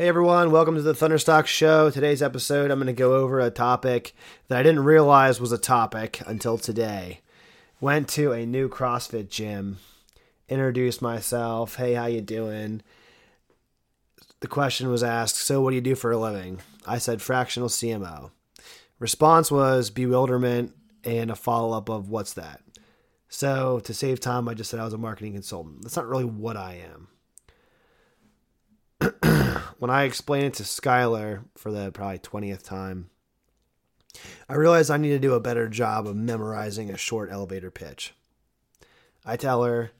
Hey everyone, welcome to the Thunderstock Show. Today's episode, I'm going to go over a topic that I didn't realize was a topic until today. Went to a new CrossFit gym, introduced myself. Hey, how you doing? The question was asked, "So what do you do for a living?" I said fractional CMO. Response was bewilderment and a follow up of what's that. So to save time, I just said I was a marketing consultant. That's not really what I am when I explain it to Skylar for the probably 20th time, I realize I need to do a better job of memorizing a short elevator pitch. I tell her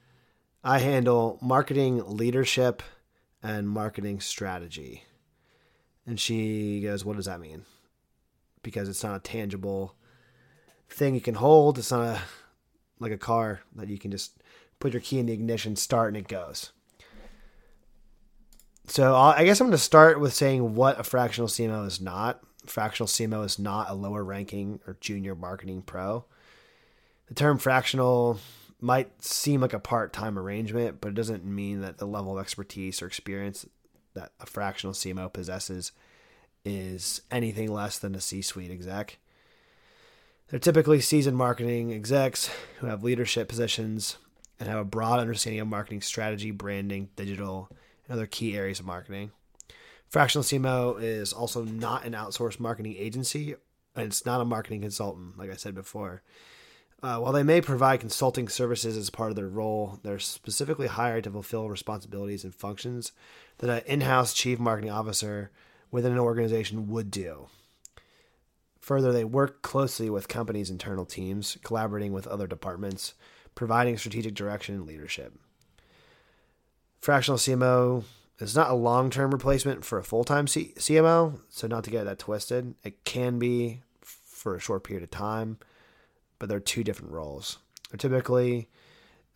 I handle marketing leadership and marketing strategy. And she goes, What does that mean? Because it's not a tangible thing you can hold. It's not a like a car that you can just put your key in the ignition, start, and it goes. So I'll, i guess I'm going to start with saying what a fractional CMO is not. Fractional CMO is not a lower ranking or junior marketing pro. The term fractional might seem like a part time arrangement, but it doesn't mean that the level of expertise or experience that a fractional CMO possesses is anything less than a C suite exec. They're typically seasoned marketing execs who have leadership positions and have a broad understanding of marketing strategy, branding, digital, other key areas of marketing. Fractional CMO is also not an outsourced marketing agency, and it's not a marketing consultant, like I said before. Uh, while they may provide consulting services as part of their role, they're specifically hired to fulfill responsibilities and functions that an in house chief marketing officer within an organization would do. Further, they work closely with companies' internal teams, collaborating with other departments, providing strategic direction and leadership. Fractional CMO is not a long term replacement for a full time CMO, so not to get that twisted. It can be for a short period of time, but they're two different roles. They're typically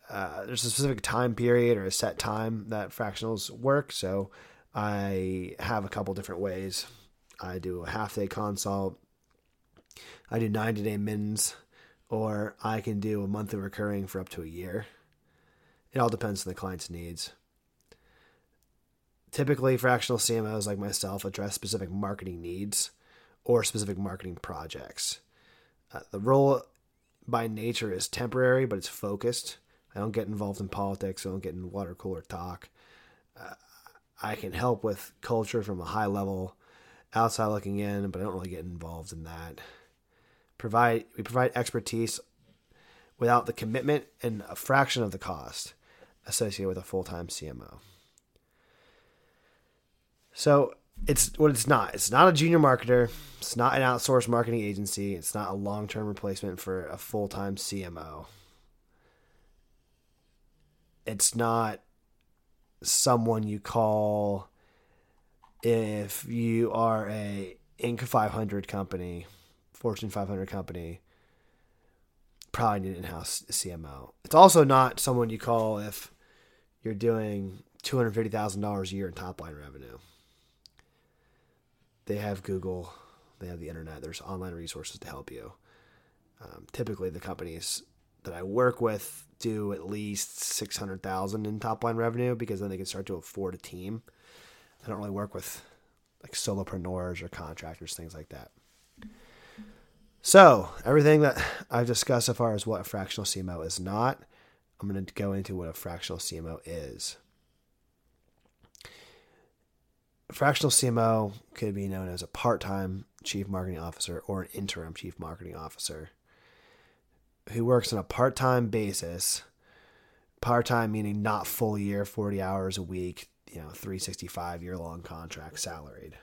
uh, there's a specific time period or a set time that fractionals work. So I have a couple different ways. I do a half day consult. I do 90 day mins, or I can do a monthly recurring for up to a year. It all depends on the client's needs. Typically, fractional CMOs like myself address specific marketing needs or specific marketing projects. Uh, the role by nature is temporary, but it's focused. I don't get involved in politics. I don't get in water cooler talk. Uh, I can help with culture from a high level, outside looking in, but I don't really get involved in that. Provide we provide expertise without the commitment and a fraction of the cost associated with a full time CMO. So it's what it's not. It's not a junior marketer. It's not an outsourced marketing agency. It's not a long term replacement for a full time CMO. It's not someone you call if you are a Inc. 500 company, Fortune 500 company, probably need an in-house CMO. It's also not someone you call if you're doing $250,000 a year in top line revenue they have Google, they have the internet. There's online resources to help you. Um, typically, the companies that I work with do at least six hundred thousand in top line revenue because then they can start to afford a team. I don't really work with like solopreneurs or contractors, things like that. So everything that I've discussed so far is what a fractional CMO is not. I'm going to go into what a fractional CMO is fractional CMO could be known as a part time chief marketing officer or an interim chief marketing officer who works on a part time basis. Part time meaning not full year, 40 hours a week, you know, 365 year long contract, salaried.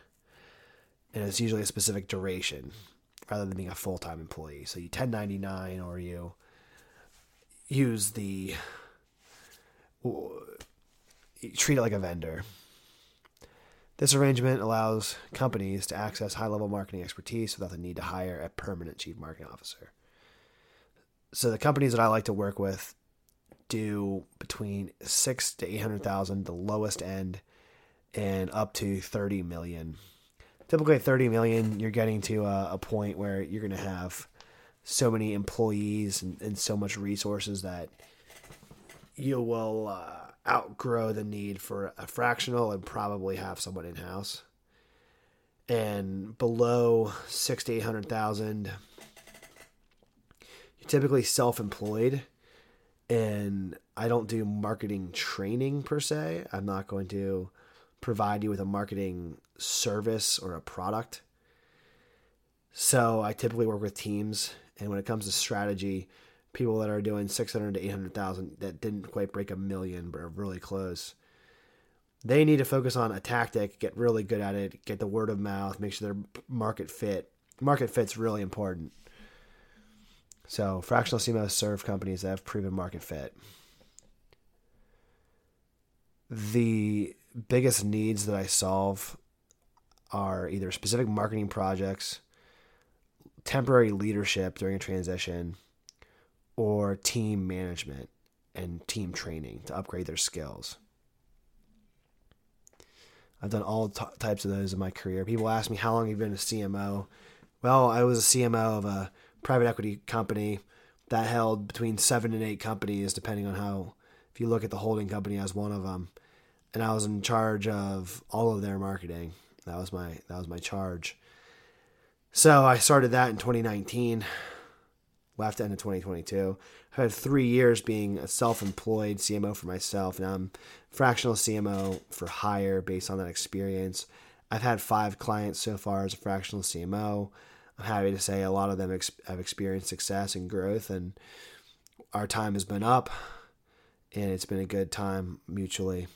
And it's usually a specific duration rather than being a full time employee. So you 1099 or you use the, treat it like a vendor this arrangement allows companies to access high level marketing expertise without the need to hire a permanent chief marketing officer. So the companies that I like to work with do between six to eight hundred thousand, the lowest end, and up to thirty million. Typically, thirty million, you're getting to a, a point where you're going to have so many employees and, and, so much resources that you will uh, outgrow the need for a fractional and probably have someone in house. And below six to eight hundred thousand, you're typically self-employed, and I don't do marketing training per se. I'm not going to provide you with a marketing service or a product. So I typically work with teams, and when it comes to strategy, people that are doing 600 to 800,000 that didn't quite break a million but are really close. They need to focus on a tactic, get really good at it, get the word of mouth, make sure they're market fit. Market fit's really important. So fractional CMOs serve companies that have proven market fit. The biggest needs that I solve are either specific marketing projects, temporary leadership during a transition, or team management and team training to upgrade their skills. I've done all t- types of those in my career. People ask me how long have you've been a CMO. Well, I was a CMO of a private equity company that held between seven and eight companies, depending on how. If you look at the holding company as one of them, and I was in charge of all of their marketing. That was my that was my charge. So I started that in 2019 left end of 2022. I had three years being a self-employed CMO for myself. Now I'm fractional CMO for hire based on that experience. I've had five clients so far as a fractional CMO. I'm happy to say a lot of them ex- have experienced success and growth, and our time has been up, and it's been a good time mutually.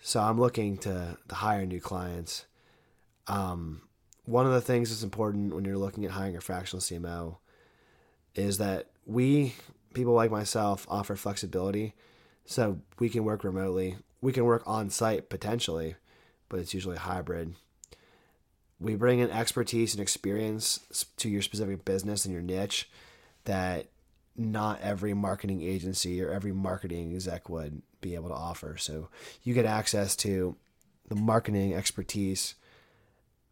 So I'm looking to, to hire new clients. Um, one of the things that's important when you're looking at hiring a fractional CMO is that we people like myself offer flexibility. So we can work remotely. We can work on site potentially but it's usually hybrid. We bring in expertise and experience to your specific business and your niche that not every marketing agency or every marketing exec would be able to offer. So you get access to the marketing expertise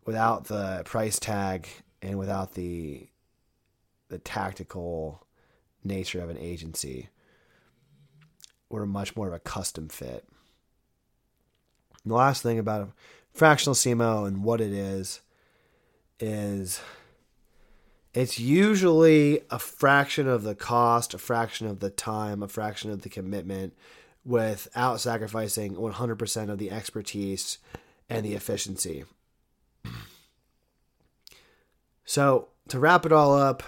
without the price tag and without the the tactical nature of an agency. We're much more of a custom fit. And the last thing about fractional CMO and what it is is it's usually a fraction of the cost, a fraction of the time, a fraction of the commitment without sacrificing 100% of the expertise and the efficiency. So, to wrap it all up,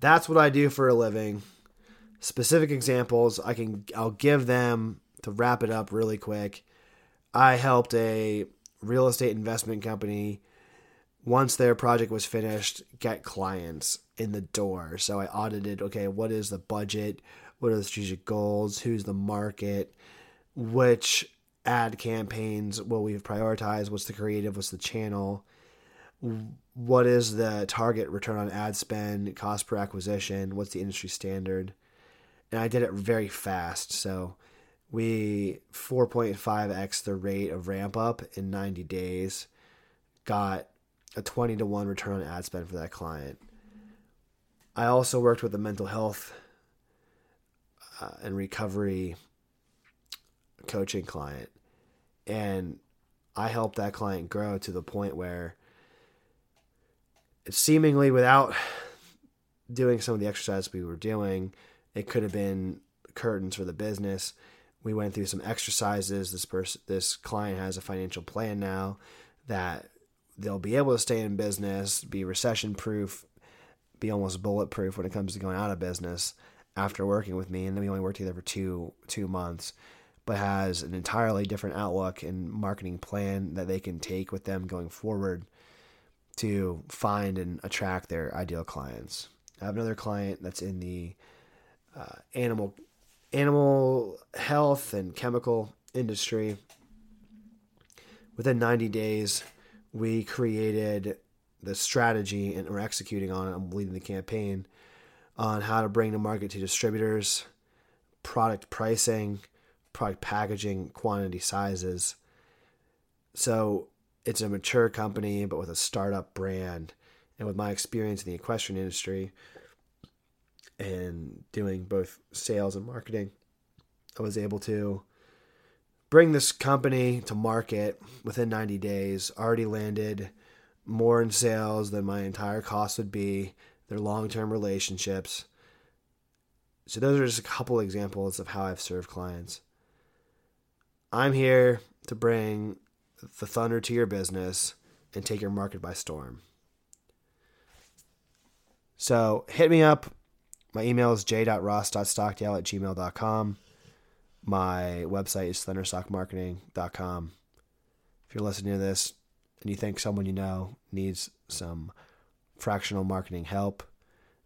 that's what I do for a living. Specific examples, I can I'll give them to wrap it up really quick. I helped a real estate investment company once their project was finished get clients in the door. So I audited, okay, what is the budget? What are the strategic goals? Who's the market? Which ad campaigns will we prioritize? What's the creative? What's the channel? What is the target return on ad spend, cost per acquisition, what's the industry standard. And I did it very fast. So we 4.5x the rate of ramp up in 90 days, got a 20 to 1 return on ad spend for that client. I also worked with a mental health uh, and recovery coaching client. And I helped that client grow to the point where seemingly without doing some of the exercise we were doing, it could have been curtains for the business. We went through some exercises. This person, this client has a financial plan now that they'll be able to stay in business, be recession proof, be almost bulletproof when it comes to going out of business after working with me. And then we only worked together for two two months, but has an entirely different outlook and marketing plan that they can take with them going forward to find and attract their ideal clients. I have another client that's in the uh, animal animal health and chemical industry. Within 90 days, we created the strategy and we're executing on it. I'm leading the campaign on how to bring the market to distributors, product pricing, product packaging, quantity sizes. So it's a mature company, but with a startup brand. And with my experience in the equestrian industry and doing both sales and marketing, I was able to bring this company to market within 90 days, already landed more in sales than my entire cost would be, their long term relationships. So, those are just a couple examples of how I've served clients. I'm here to bring the thunder to your business and take your market by storm. So, hit me up. My email is j.ross.stockdale at gmail.com. My website is thunderstockmarketing.com. If you're listening to this and you think someone you know needs some fractional marketing help,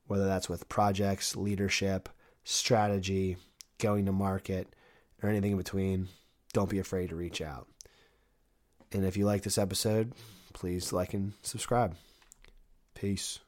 whether that's with projects, leadership, strategy, going to market, or anything in between, don't be afraid to reach out. And if you like this episode, please like and subscribe. Peace.